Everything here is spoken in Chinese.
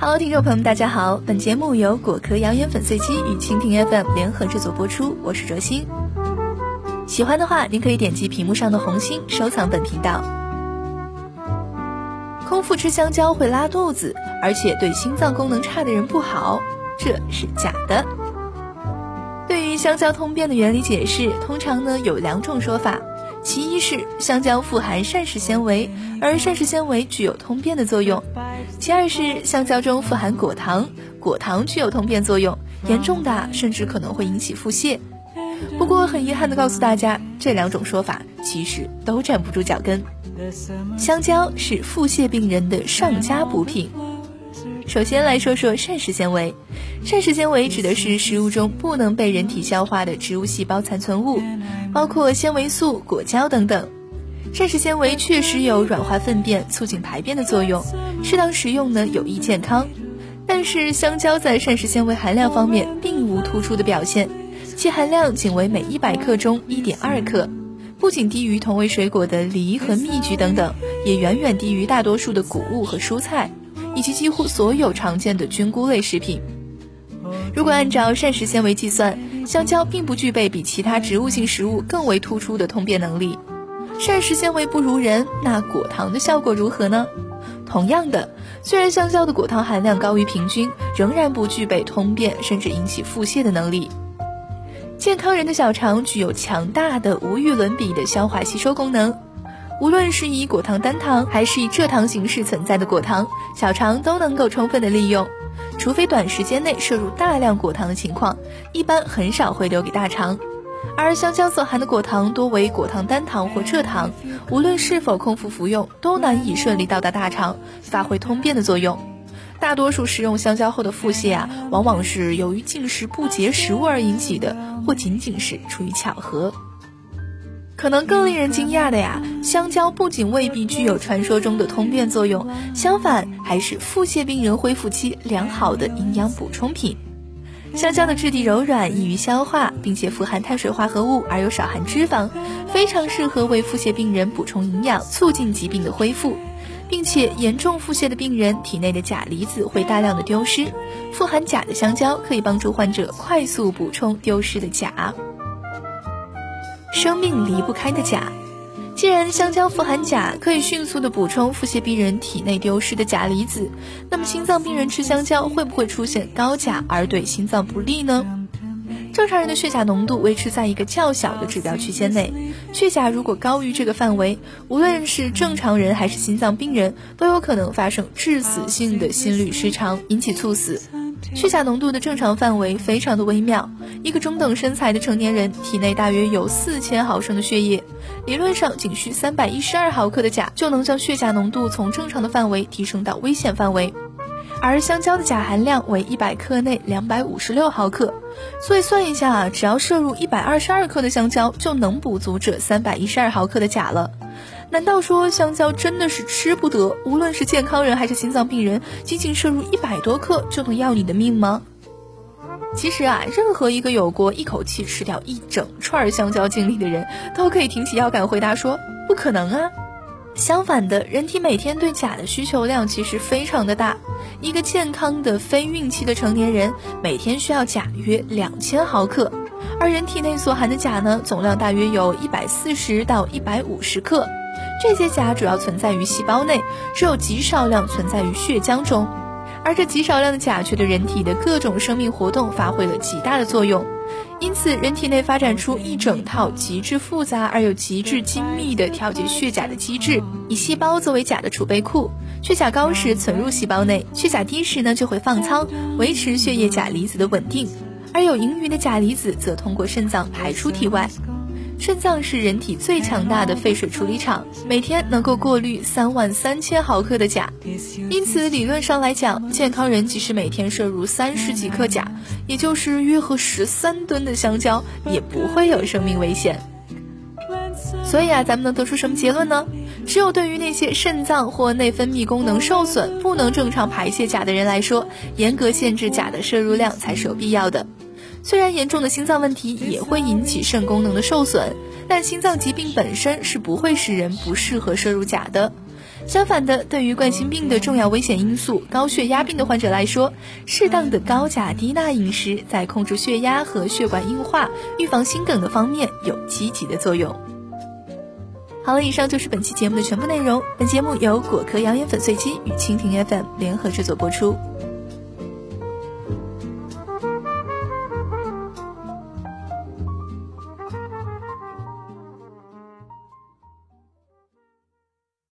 Hello，听众朋友们，大家好！本节目由果壳谣言粉碎机与蜻蜓 FM 联合制作播出，我是卓心。喜欢的话，您可以点击屏幕上的红心收藏本频道。空腹吃香蕉会拉肚子，而且对心脏功能差的人不好，这是假的。对于香蕉通便的原理解释，通常呢有两种说法。其一是香蕉富含膳食纤维，而膳食纤维具有通便的作用；其二是香蕉中富含果糖，果糖具有通便作用，严重的甚至可能会引起腹泻。不过很遗憾的告诉大家，这两种说法其实都站不住脚跟。香蕉是腹泻病人的上佳补品。首先来说说膳食纤维，膳食纤维指的是食物中不能被人体消化的植物细胞残存物，包括纤维素、果胶等等。膳食纤维确实有软化粪便、促进排便的作用，适当食用呢有益健康。但是香蕉在膳食纤维含量方面并无突出的表现，其含量仅为每一百克中一点二克，不仅低于同为水果的梨和蜜橘等等，也远远低于大多数的谷物和蔬菜。以及几乎所有常见的菌菇类食品。如果按照膳食纤维计算，香蕉并不具备比其他植物性食物更为突出的通便能力。膳食纤维不如人，那果糖的效果如何呢？同样的，虽然香蕉的果糖含量高于平均，仍然不具备通便甚至引起腹泻的能力。健康人的小肠具有强大的、无与伦比的消化吸收功能。无论是以果糖单糖还是以蔗糖形式存在的果糖，小肠都能够充分的利用，除非短时间内摄入大量果糖的情况，一般很少会留给大肠。而香蕉所含的果糖多为果糖单糖或蔗糖，无论是否空腹服用，都难以顺利到达大肠，发挥通便的作用。大多数食用香蕉后的腹泻啊，往往是由于进食不洁食物而引起的，或仅仅是出于巧合。可能更令人惊讶的呀，香蕉不仅未必具有传说中的通便作用，相反还是腹泻病人恢复期良好的营养补充品。香蕉的质地柔软，易于消化，并且富含碳水化合物而又少含脂肪，非常适合为腹泻病人补充营养，促进疾病的恢复。并且严重腹泻的病人体内的钾离子会大量的丢失，富含钾的香蕉可以帮助患者快速补充丢失的钾。生命离不开的钾，既然香蕉富含钾，可以迅速的补充腹泻病人体内丢失的钾离子，那么心脏病人吃香蕉会不会出现高钾而对心脏不利呢？正常人的血钾浓度维持在一个较小的指标区间内，血钾如果高于这个范围，无论是正常人还是心脏病人，都有可能发生致死性的心律失常，引起猝死。血钾浓度的正常范围非常的微妙，一个中等身材的成年人体内大约有四千毫升的血液，理论上仅需三百一十二毫克的钾就能将血钾浓度从正常的范围提升到危险范围，而香蕉的钾含量为一百克内两百五十六毫克，所以算一下啊，只要摄入一百二十二克的香蕉就能补足这三百一十二毫克的钾了。难道说香蕉真的是吃不得？无论是健康人还是心脏病人，仅仅摄入一百多克就能要你的命吗？其实啊，任何一个有过一口气吃掉一整串香蕉经历的人，都可以挺起腰杆回答说不可能啊。相反的，人体每天对钾的需求量其实非常的大。一个健康的非孕期的成年人每天需要钾约两千毫克，而人体内所含的钾呢，总量大约有一百四十到一百五十克。这些钾主要存在于细胞内，只有极少量存在于血浆中，而这极少量的钾却对人体的各种生命活动发挥了极大的作用。因此，人体内发展出一整套极致复杂而又极致精密的调节血钾的机制，以细胞作为钾的储备库。血钾高时存入细胞内，血钾低时呢就会放仓，维持血液钾离子的稳定。而有盈余的钾离子则通过肾脏排出体外。肾脏是人体最强大的废水处理厂，每天能够过滤三万三千毫克的钾，因此理论上来讲，健康人即使每天摄入三十几克钾，也就是约合十三吨的香蕉，也不会有生命危险。所以啊，咱们能得出什么结论呢？只有对于那些肾脏或内分泌功能受损、不能正常排泄钾的人来说，严格限制钾的摄入量才是有必要的。虽然严重的心脏问题也会引起肾功能的受损，但心脏疾病本身是不会使人不适合摄入钾的。相反的，对于冠心病的重要危险因素高血压病的患者来说，适当的高钾低钠饮食在控制血压和血管硬化、预防心梗的方面有积极的作用。好了，以上就是本期节目的全部内容。本节目由果壳谣言粉碎机与蜻蜓 FM 联合制作播出。